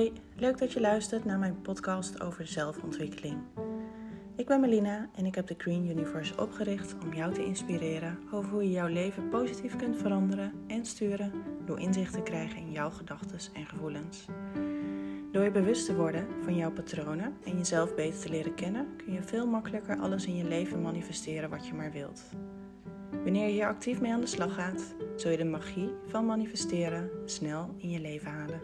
Hoi, leuk dat je luistert naar mijn podcast over zelfontwikkeling. Ik ben Melina en ik heb de Green Universe opgericht om jou te inspireren over hoe je jouw leven positief kunt veranderen en sturen door inzicht te krijgen in jouw gedachten en gevoelens. Door je bewust te worden van jouw patronen en jezelf beter te leren kennen, kun je veel makkelijker alles in je leven manifesteren wat je maar wilt. Wanneer je hier actief mee aan de slag gaat, zul je de magie van manifesteren snel in je leven halen.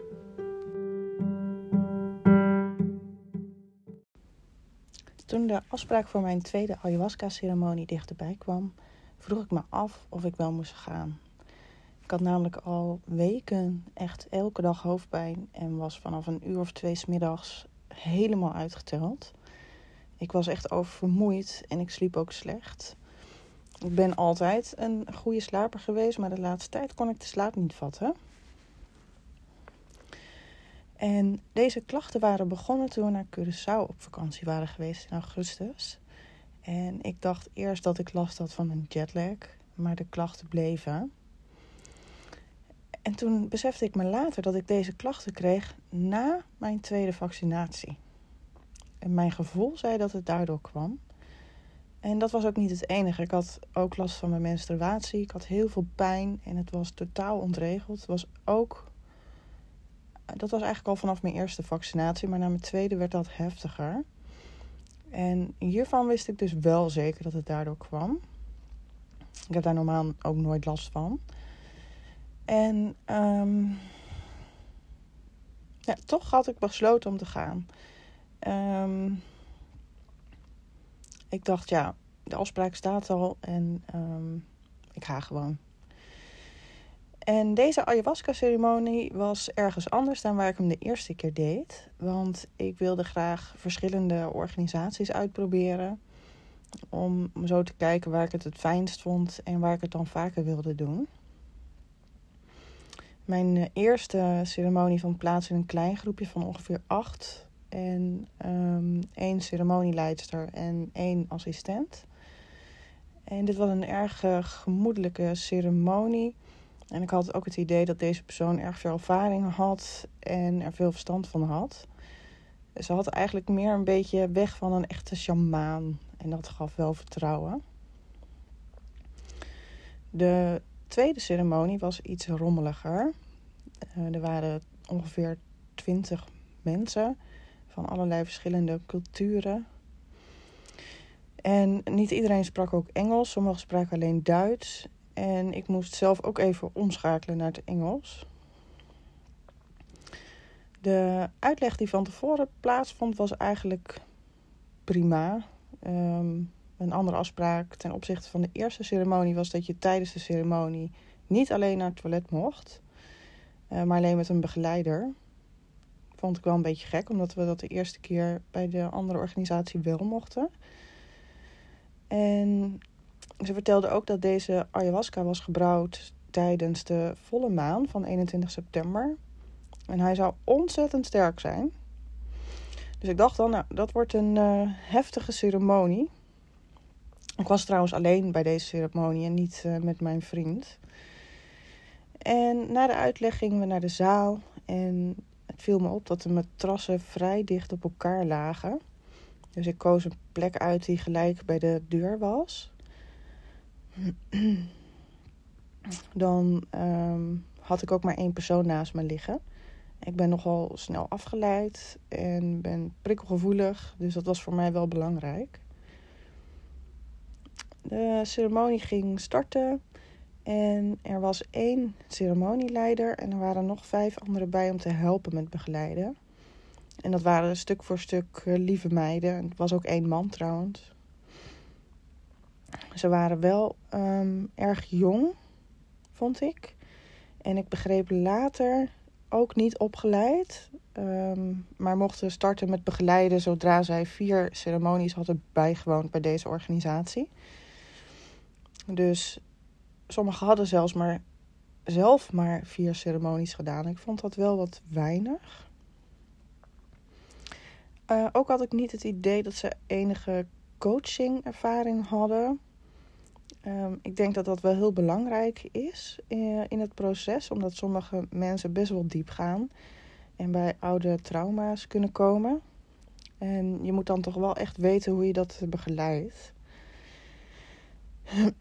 De afspraak voor mijn tweede ayahuasca-ceremonie dichterbij kwam, vroeg ik me af of ik wel moest gaan. Ik had namelijk al weken echt elke dag hoofdpijn en was vanaf een uur of twee smiddags helemaal uitgeteld. Ik was echt oververmoeid en ik sliep ook slecht. Ik ben altijd een goede slaper geweest, maar de laatste tijd kon ik de slaap niet vatten. En deze klachten waren begonnen toen we naar Curaçao op vakantie waren geweest in augustus. En ik dacht eerst dat ik last had van een jetlag, maar de klachten bleven. En toen besefte ik me later dat ik deze klachten kreeg na mijn tweede vaccinatie. En mijn gevoel zei dat het daardoor kwam. En dat was ook niet het enige. Ik had ook last van mijn menstruatie. Ik had heel veel pijn en het was totaal ontregeld. Het was ook. Dat was eigenlijk al vanaf mijn eerste vaccinatie, maar na mijn tweede werd dat heftiger. En hiervan wist ik dus wel zeker dat het daardoor kwam. Ik heb daar normaal ook nooit last van. En um, ja, toch had ik besloten om te gaan. Um, ik dacht, ja, de afspraak staat al en um, ik ga gewoon. En deze ayahuasca-ceremonie was ergens anders dan waar ik hem de eerste keer deed. Want ik wilde graag verschillende organisaties uitproberen. Om zo te kijken waar ik het het fijnst vond en waar ik het dan vaker wilde doen. Mijn eh, eerste ceremonie vond plaats in een klein groepje van ongeveer acht en um, één ceremonieleidster en één assistent. En dit was een erg uh, gemoedelijke ceremonie. En ik had ook het idee dat deze persoon erg veel ervaring had en er veel verstand van had. Ze had eigenlijk meer een beetje weg van een echte shamaan. En dat gaf wel vertrouwen. De tweede ceremonie was iets rommeliger. Uh, er waren ongeveer twintig mensen van allerlei verschillende culturen. En niet iedereen sprak ook Engels, sommigen spraken alleen Duits. En ik moest zelf ook even omschakelen naar het Engels. De uitleg die van tevoren plaatsvond was eigenlijk prima. Um, een andere afspraak ten opzichte van de eerste ceremonie was dat je tijdens de ceremonie niet alleen naar het toilet mocht, uh, maar alleen met een begeleider. Vond ik wel een beetje gek, omdat we dat de eerste keer bij de andere organisatie wel mochten. En ze vertelde ook dat deze ayahuasca was gebrouwd tijdens de volle maan van 21 september. En hij zou ontzettend sterk zijn. Dus ik dacht dan, nou, dat wordt een uh, heftige ceremonie. Ik was trouwens alleen bij deze ceremonie en niet uh, met mijn vriend. En na de uitleg gingen we naar de zaal. En het viel me op dat de matrassen vrij dicht op elkaar lagen. Dus ik koos een plek uit die gelijk bij de deur was. Dan um, had ik ook maar één persoon naast me liggen. Ik ben nogal snel afgeleid en ben prikkelgevoelig, dus dat was voor mij wel belangrijk. De ceremonie ging starten en er was één ceremonieleider en er waren nog vijf anderen bij om te helpen met begeleiden. En dat waren stuk voor stuk eh, lieve meiden. Het was ook één man trouwens. Ze waren wel um, erg jong, vond ik. En ik begreep later ook niet opgeleid. Um, maar mochten starten met begeleiden zodra zij vier ceremonies hadden bijgewoond bij deze organisatie. Dus sommigen hadden zelfs maar zelf maar vier ceremonies gedaan. Ik vond dat wel wat weinig. Uh, ook had ik niet het idee dat ze enige coaching-ervaring hadden. Um, ik denk dat dat wel heel belangrijk is in, in het proces, omdat sommige mensen best wel diep gaan. en bij oude trauma's kunnen komen. En je moet dan toch wel echt weten hoe je dat begeleidt.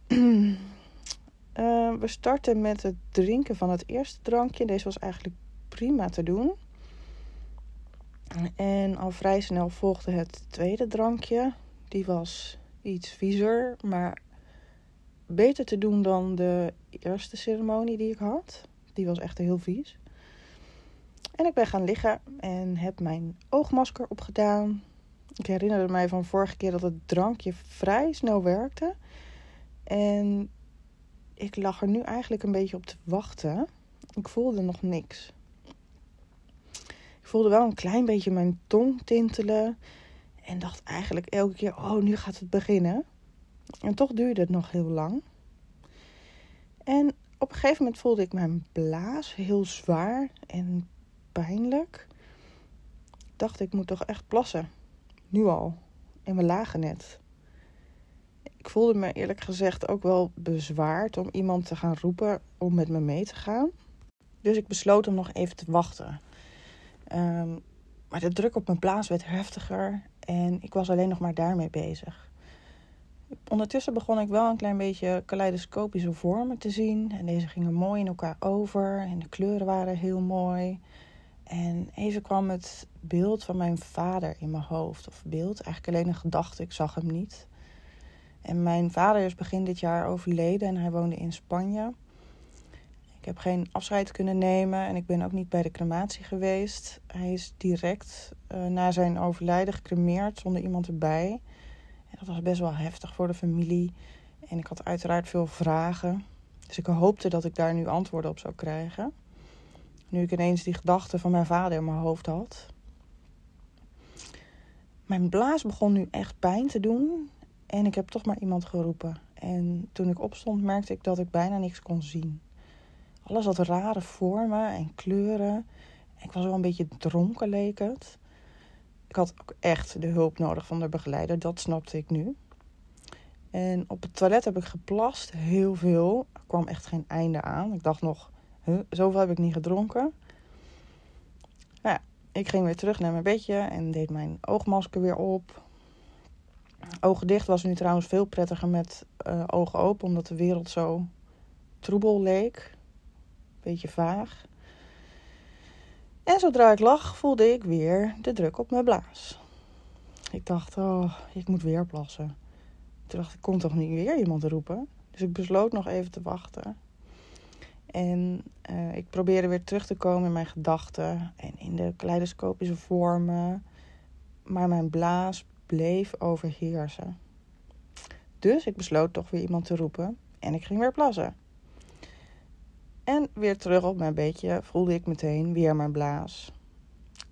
Uh, we starten met het drinken van het eerste drankje. Deze was eigenlijk prima te doen. En al vrij snel volgde het tweede drankje. Die was iets viezer, maar beter te doen dan de eerste ceremonie die ik had. Die was echt heel vies. En ik ben gaan liggen en heb mijn oogmasker opgedaan. Ik herinnerde mij van vorige keer dat het drankje vrij snel werkte. En ik lag er nu eigenlijk een beetje op te wachten. Ik voelde nog niks. Ik voelde wel een klein beetje mijn tong tintelen. En dacht eigenlijk elke keer: oh, nu gaat het beginnen. En toch duurde het nog heel lang. En op een gegeven moment voelde ik mijn blaas heel zwaar en pijnlijk. Dacht, ik moet toch echt plassen. Nu al. En we lagen net. Ik voelde me eerlijk gezegd ook wel bezwaard om iemand te gaan roepen om met me mee te gaan. Dus ik besloot om nog even te wachten. Um, maar de druk op mijn blaas werd heftiger en ik was alleen nog maar daarmee bezig. Ondertussen begon ik wel een klein beetje kaleidoscopische vormen te zien. En deze gingen mooi in elkaar over en de kleuren waren heel mooi. En even kwam het beeld van mijn vader in mijn hoofd. Of beeld, eigenlijk alleen een gedachte, ik zag hem niet. En mijn vader is begin dit jaar overleden en hij woonde in Spanje. Ik heb geen afscheid kunnen nemen en ik ben ook niet bij de crematie geweest. Hij is direct uh, na zijn overlijden gecremeerd zonder iemand erbij. En dat was best wel heftig voor de familie. En ik had uiteraard veel vragen. Dus ik hoopte dat ik daar nu antwoorden op zou krijgen. Nu ik ineens die gedachte van mijn vader in mijn hoofd had. Mijn blaas begon nu echt pijn te doen. En ik heb toch maar iemand geroepen. En toen ik opstond merkte ik dat ik bijna niks kon zien. Alles had rare vormen en kleuren. Ik was wel een beetje dronken, leek het. Ik had ook echt de hulp nodig van de begeleider, dat snapte ik nu. En op het toilet heb ik geplast, heel veel. Er kwam echt geen einde aan. Ik dacht nog, huh, zoveel heb ik niet gedronken. Nou ja, ik ging weer terug naar mijn bedje en deed mijn oogmasker weer op. Ogen dicht was nu trouwens veel prettiger met uh, ogen open, omdat de wereld zo troebel leek. Beetje vaag. En zodra ik lag, voelde ik weer de druk op mijn blaas. Ik dacht, oh, ik moet weer plassen. Toen dacht ik, komt toch niet weer iemand roepen? Dus ik besloot nog even te wachten. En uh, ik probeerde weer terug te komen in mijn gedachten en in de kaleidoscopische vormen. Maar mijn blaas bleef overheersen. Dus ik besloot toch weer iemand te roepen en ik ging weer plassen. En weer terug op mijn bedje voelde ik meteen weer mijn blaas.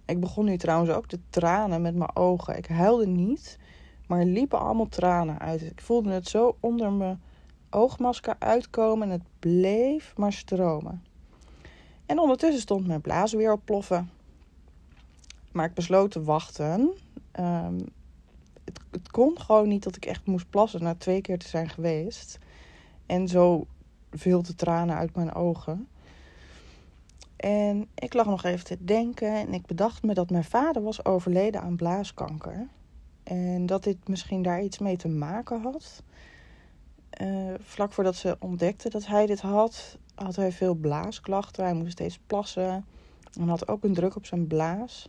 Ik begon nu trouwens ook te tranen met mijn ogen. Ik huilde niet, maar er liepen allemaal tranen uit. Ik voelde het zo onder mijn oogmasker uitkomen en het bleef maar stromen. En ondertussen stond mijn blaas weer op ploffen. Maar ik besloot te wachten. Um, het, het kon gewoon niet dat ik echt moest plassen na twee keer te zijn geweest. En zo veel te tranen uit mijn ogen. En ik lag nog even te denken en ik bedacht me dat mijn vader was overleden aan blaaskanker. En dat dit misschien daar iets mee te maken had. Uh, vlak voordat ze ontdekte dat hij dit had, had hij veel blaasklachten. Hij moest steeds plassen en had ook een druk op zijn blaas.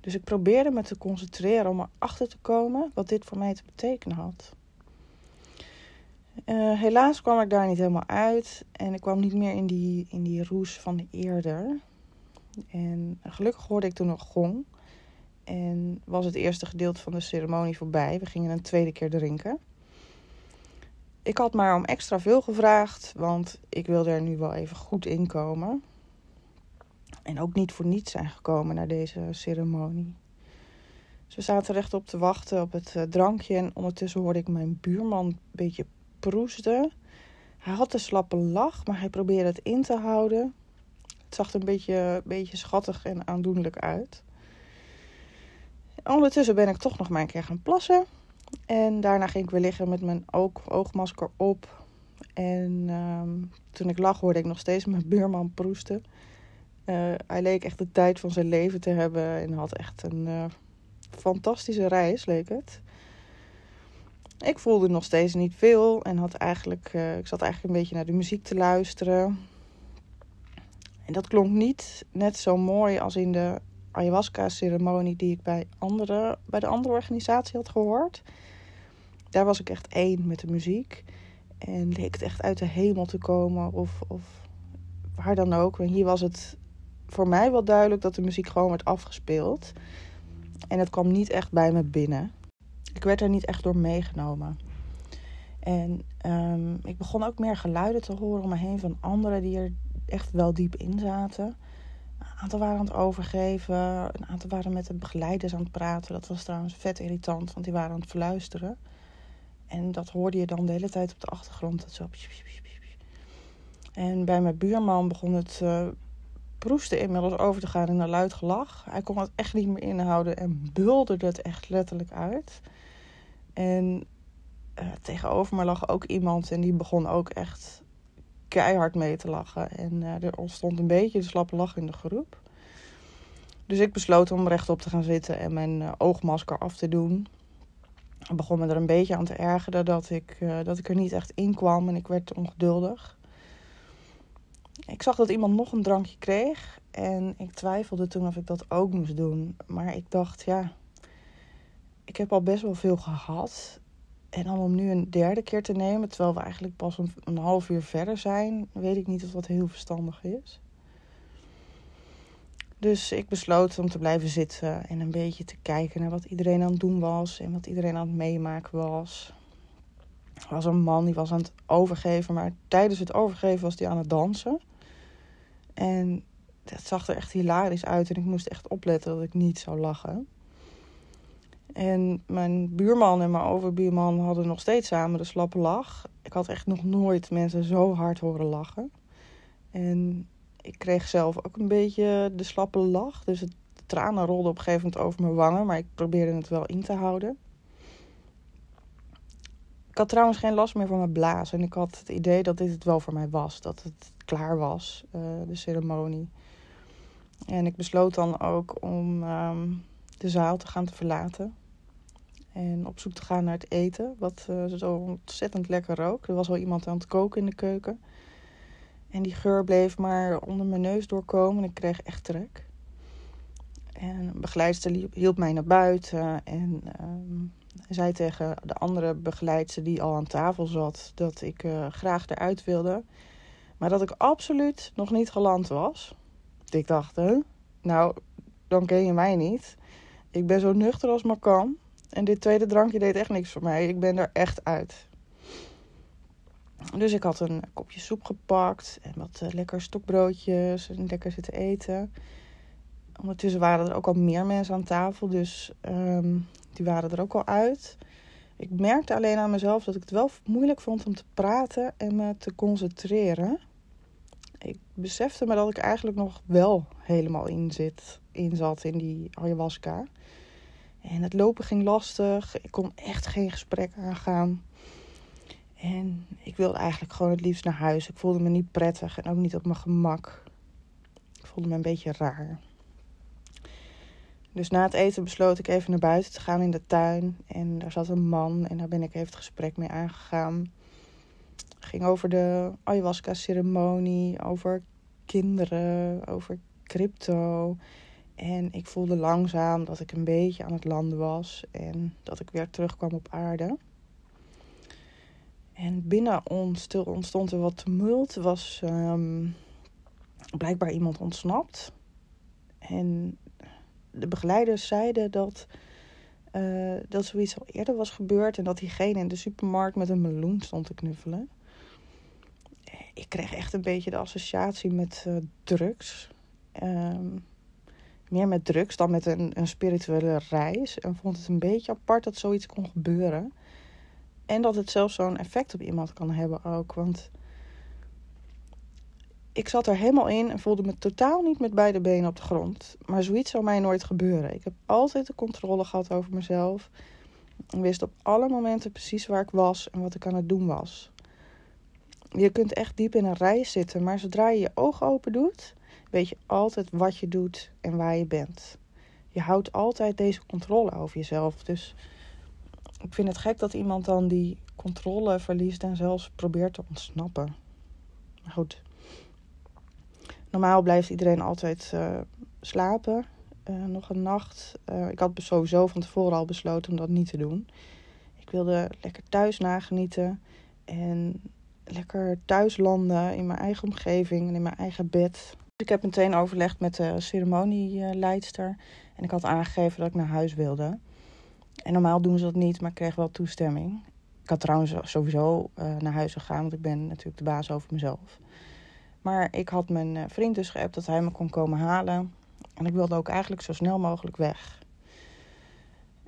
Dus ik probeerde me te concentreren om erachter te komen wat dit voor mij te betekenen had. Uh, helaas kwam ik daar niet helemaal uit en ik kwam niet meer in die, in die roes van de eerder. En gelukkig hoorde ik toen nog gong. En was het eerste gedeelte van de ceremonie voorbij. We gingen een tweede keer drinken. Ik had maar om extra veel gevraagd, want ik wilde er nu wel even goed in komen. En ook niet voor niets zijn gekomen naar deze ceremonie. Ze zaten rechtop te wachten op het eh, drankje en ondertussen hoorde ik mijn buurman een beetje proesten. Hij had een slappe lach, maar hij probeerde het in te houden. Het zag er een beetje, beetje schattig en aandoenlijk uit. Ondertussen ben ik toch nog maar een keer gaan plassen. En daarna ging ik weer liggen met mijn oog, oogmasker op. En um, toen ik lag hoorde ik nog steeds mijn buurman proesten. Uh, hij leek echt de tijd van zijn leven te hebben en had echt een uh, fantastische reis, leek het. Ik voelde nog steeds niet veel en had eigenlijk, uh, ik zat eigenlijk een beetje naar de muziek te luisteren. En dat klonk niet net zo mooi als in de ayahuasca-ceremonie die ik bij, andere, bij de andere organisatie had gehoord. Daar was ik echt één met de muziek. En leek het echt uit de hemel te komen of, of waar dan ook. En hier was het voor mij wel duidelijk dat de muziek gewoon werd afgespeeld. En het kwam niet echt bij me binnen. Ik werd er niet echt door meegenomen. En um, ik begon ook meer geluiden te horen om me heen van anderen die er echt wel diep in zaten. Een aantal waren aan het overgeven, een aantal waren met de begeleiders aan het praten. Dat was trouwens vet irritant, want die waren aan het verluisteren. En dat hoorde je dan de hele tijd op de achtergrond. Dat zo. En bij mijn buurman begon het uh, proesten inmiddels over te gaan in een luid gelach. Hij kon het echt niet meer inhouden en bulderde het echt letterlijk uit. En uh, tegenover me lag ook iemand en die begon ook echt keihard mee te lachen. En uh, er ontstond een beetje de slappe lach in de groep. Dus ik besloot om rechtop te gaan zitten en mijn uh, oogmasker af te doen. Ik begon me er een beetje aan te ergeren dat ik, dat ik er niet echt in kwam en ik werd ongeduldig. Ik zag dat iemand nog een drankje kreeg en ik twijfelde toen of ik dat ook moest doen. Maar ik dacht, ja, ik heb al best wel veel gehad. En dan om nu een derde keer te nemen, terwijl we eigenlijk pas een, een half uur verder zijn, weet ik niet of dat heel verstandig is. Dus ik besloot om te blijven zitten en een beetje te kijken naar wat iedereen aan het doen was en wat iedereen aan het meemaken was. Er was een man die was aan het overgeven, maar tijdens het overgeven was hij aan het dansen. En dat zag er echt hilarisch uit en ik moest echt opletten dat ik niet zou lachen. En mijn buurman en mijn overbuurman hadden nog steeds samen de slappe lach. Ik had echt nog nooit mensen zo hard horen lachen. En ik kreeg zelf ook een beetje de slappe lach. Dus de tranen rolden op een gegeven moment over mijn wangen. Maar ik probeerde het wel in te houden. Ik had trouwens geen last meer van mijn blaas. En ik had het idee dat dit het wel voor mij was. Dat het klaar was, uh, de ceremonie. En ik besloot dan ook om um, de zaal te gaan te verlaten. En op zoek te gaan naar het eten, wat uh, zo ontzettend lekker rook. Er was al iemand aan het koken in de keuken. En die geur bleef maar onder mijn neus doorkomen. Ik kreeg echt trek. En een begeleidster hielp mij naar buiten. En um, zei tegen de andere begeleidster die al aan tafel zat... dat ik uh, graag eruit wilde. Maar dat ik absoluut nog niet geland was. Ik dacht, nou, dan ken je mij niet. Ik ben zo nuchter als maar kan. En dit tweede drankje deed echt niks voor mij. Ik ben er echt uit. Dus ik had een kopje soep gepakt en wat uh, lekker stokbroodjes en lekker zitten eten. Ondertussen waren er ook al meer mensen aan tafel, dus um, die waren er ook al uit. Ik merkte alleen aan mezelf dat ik het wel moeilijk vond om te praten en me te concentreren. Ik besefte me dat ik eigenlijk nog wel helemaal in, zit, in zat in die ayahuasca. En het lopen ging lastig. Ik kon echt geen gesprek aangaan. En ik wilde eigenlijk gewoon het liefst naar huis. Ik voelde me niet prettig en ook niet op mijn gemak. Ik voelde me een beetje raar. Dus na het eten besloot ik even naar buiten te gaan in de tuin. En daar zat een man en daar ben ik even het gesprek mee aangegaan. Het ging over de ayahuasca-ceremonie, over kinderen, over crypto. En ik voelde langzaam dat ik een beetje aan het landen was en dat ik weer terugkwam op aarde. En binnen ons ontstond er wat tumult. Was um, blijkbaar iemand ontsnapt. En de begeleiders zeiden dat, uh, dat zoiets al eerder was gebeurd. En dat diegene in de supermarkt met een meloen stond te knuffelen. Ik kreeg echt een beetje de associatie met uh, drugs. Um, meer met drugs dan met een, een spirituele reis. En vond het een beetje apart dat zoiets kon gebeuren. En dat het zelfs zo'n effect op iemand kan hebben ook. Want ik zat er helemaal in en voelde me totaal niet met beide benen op de grond. Maar zoiets zou mij nooit gebeuren. Ik heb altijd de controle gehad over mezelf. Ik wist op alle momenten precies waar ik was en wat ik aan het doen was. Je kunt echt diep in een reis zitten, maar zodra je je ogen open doet, weet je altijd wat je doet en waar je bent. Je houdt altijd deze controle over jezelf. Dus ik vind het gek dat iemand dan die controle verliest en zelfs probeert te ontsnappen. Maar goed. Normaal blijft iedereen altijd uh, slapen. Uh, nog een nacht. Uh, ik had sowieso van tevoren al besloten om dat niet te doen. Ik wilde lekker thuis nagenieten. En lekker thuis landen in mijn eigen omgeving en in mijn eigen bed. Ik heb meteen overlegd met de ceremonieleidster. En ik had aangegeven dat ik naar huis wilde. En normaal doen ze dat niet, maar ik kreeg wel toestemming. Ik had trouwens sowieso uh, naar huis gegaan, want ik ben natuurlijk de baas over mezelf. Maar ik had mijn eh, vriend dus geappt dat hij me kon komen halen. En ik wilde ook eigenlijk zo snel mogelijk weg.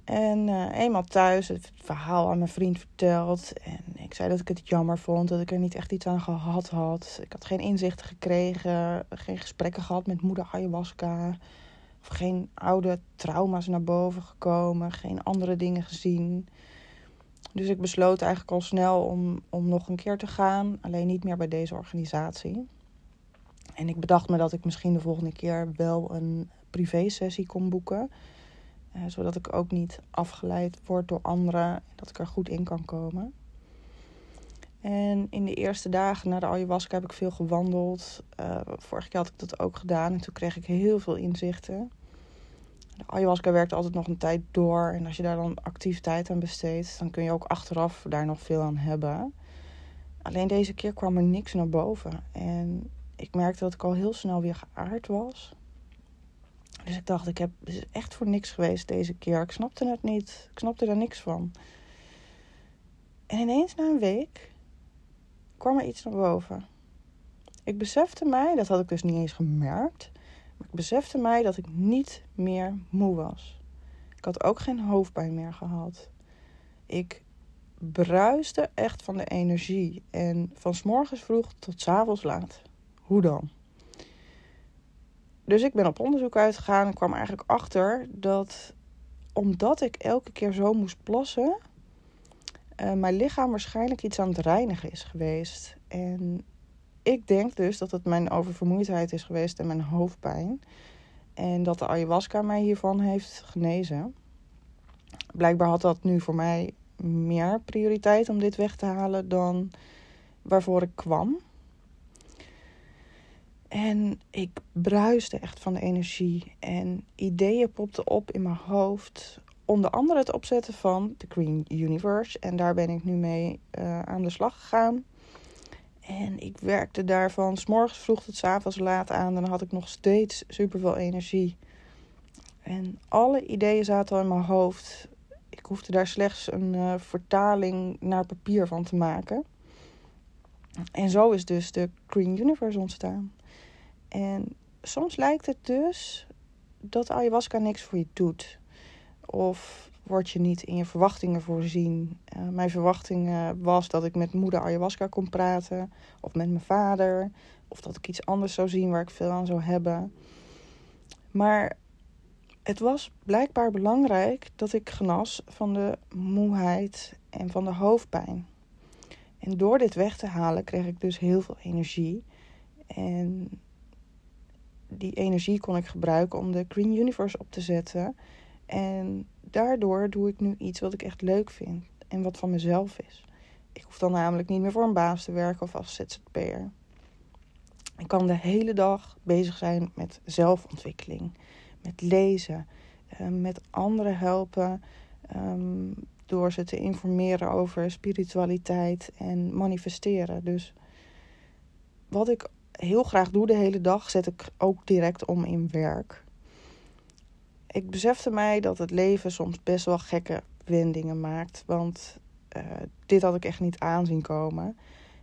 En uh, eenmaal thuis het verhaal aan mijn vriend verteld. En ik zei dat ik het jammer vond, dat ik er niet echt iets aan gehad had. Ik had geen inzichten gekregen, geen gesprekken gehad met moeder ayahuasca. Of geen oude trauma's naar boven gekomen, geen andere dingen gezien. Dus ik besloot eigenlijk al snel om, om nog een keer te gaan, alleen niet meer bij deze organisatie. En ik bedacht me dat ik misschien de volgende keer wel een privé-sessie kon boeken. Eh, zodat ik ook niet afgeleid word door anderen. En dat ik er goed in kan komen. En in de eerste dagen na de ayahuasca heb ik veel gewandeld. Uh, vorige keer had ik dat ook gedaan en toen kreeg ik heel veel inzichten. De ayahuasca werkt altijd nog een tijd door. En als je daar dan actief tijd aan besteedt, dan kun je ook achteraf daar nog veel aan hebben. Alleen deze keer kwam er niks naar boven. En ik merkte dat ik al heel snel weer geaard was. Dus ik dacht, ik heb, echt voor niks geweest deze keer. Ik snapte het niet. Ik snapte er niks van. En ineens na een week kwam er iets naar boven. Ik besefte mij, dat had ik dus niet eens gemerkt, maar ik besefte mij dat ik niet meer moe was. Ik had ook geen hoofdpijn meer gehad. Ik bruiste echt van de energie en van s morgens vroeg tot s avonds laat. Hoe dan? Dus ik ben op onderzoek uitgegaan en kwam eigenlijk achter dat omdat ik elke keer zo moest plassen, uh, mijn lichaam waarschijnlijk iets aan het reinigen is geweest. En ik denk dus dat het mijn oververmoeidheid is geweest en mijn hoofdpijn. En dat de ayahuasca mij hiervan heeft genezen. Blijkbaar had dat nu voor mij meer prioriteit om dit weg te halen dan waarvoor ik kwam. En ik bruiste echt van de energie. En ideeën popten op in mijn hoofd. Onder andere het opzetten van de Green Universe. En daar ben ik nu mee uh, aan de slag gegaan. En ik werkte daarvan s morgens vroeg tot s avonds laat aan. Dan had ik nog steeds superveel energie. En alle ideeën zaten al in mijn hoofd. Ik hoefde daar slechts een uh, vertaling naar papier van te maken. En zo is dus de Green Universe ontstaan. En soms lijkt het dus dat ayahuasca niks voor je doet. Of word je niet in je verwachtingen voorzien. Uh, mijn verwachting was dat ik met moeder ayahuasca kon praten. Of met mijn vader. Of dat ik iets anders zou zien waar ik veel aan zou hebben. Maar het was blijkbaar belangrijk dat ik genas van de moeheid en van de hoofdpijn. En door dit weg te halen kreeg ik dus heel veel energie. En die energie kon ik gebruiken om de Green Universe op te zetten. En daardoor doe ik nu iets wat ik echt leuk vind en wat van mezelf is. Ik hoef dan namelijk niet meer voor een baas te werken of als ZZP'er. Ik kan de hele dag bezig zijn met zelfontwikkeling, met lezen, eh, met anderen helpen ehm, door ze te informeren over spiritualiteit en manifesteren. Dus wat ik heel graag doe de hele dag, zet ik ook direct om in werk. Ik besefte mij dat het leven soms best wel gekke wendingen maakt. Want uh, dit had ik echt niet aanzien komen.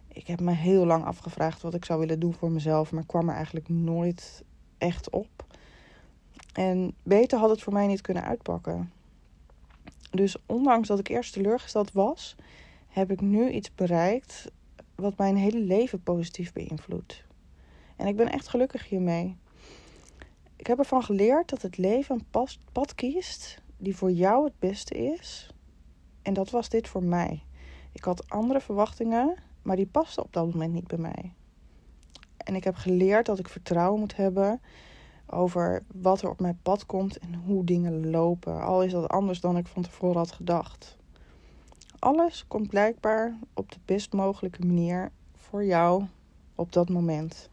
Ik heb me heel lang afgevraagd wat ik zou willen doen voor mezelf, maar kwam er eigenlijk nooit echt op. En beter had het voor mij niet kunnen uitpakken. Dus ondanks dat ik eerst teleurgesteld was, heb ik nu iets bereikt wat mijn hele leven positief beïnvloedt. En ik ben echt gelukkig hiermee. Ik heb ervan geleerd dat het leven een pad kiest die voor jou het beste is. En dat was dit voor mij. Ik had andere verwachtingen, maar die pasten op dat moment niet bij mij. En ik heb geleerd dat ik vertrouwen moet hebben over wat er op mijn pad komt en hoe dingen lopen. Al is dat anders dan ik van tevoren had gedacht. Alles komt blijkbaar op de best mogelijke manier voor jou op dat moment.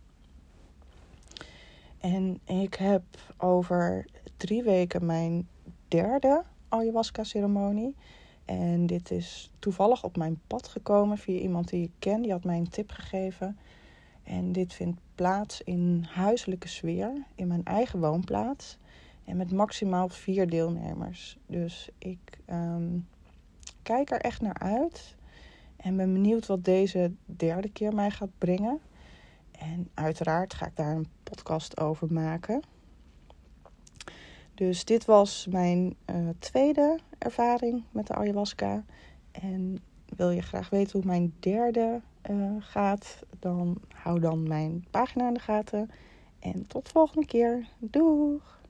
En ik heb over drie weken mijn derde ayahuasca-ceremonie. En dit is toevallig op mijn pad gekomen via iemand die ik ken. Die had mij een tip gegeven. En dit vindt plaats in huiselijke sfeer, in mijn eigen woonplaats. En met maximaal vier deelnemers. Dus ik ehm, kijk er echt naar uit. En ben benieuwd wat deze derde keer mij gaat brengen. En uiteraard ga ik daar een podcast over maken. Dus dit was mijn uh, tweede ervaring met de ayahuasca. En wil je graag weten hoe mijn derde uh, gaat, dan hou dan mijn pagina in de gaten. En tot de volgende keer. Doeg!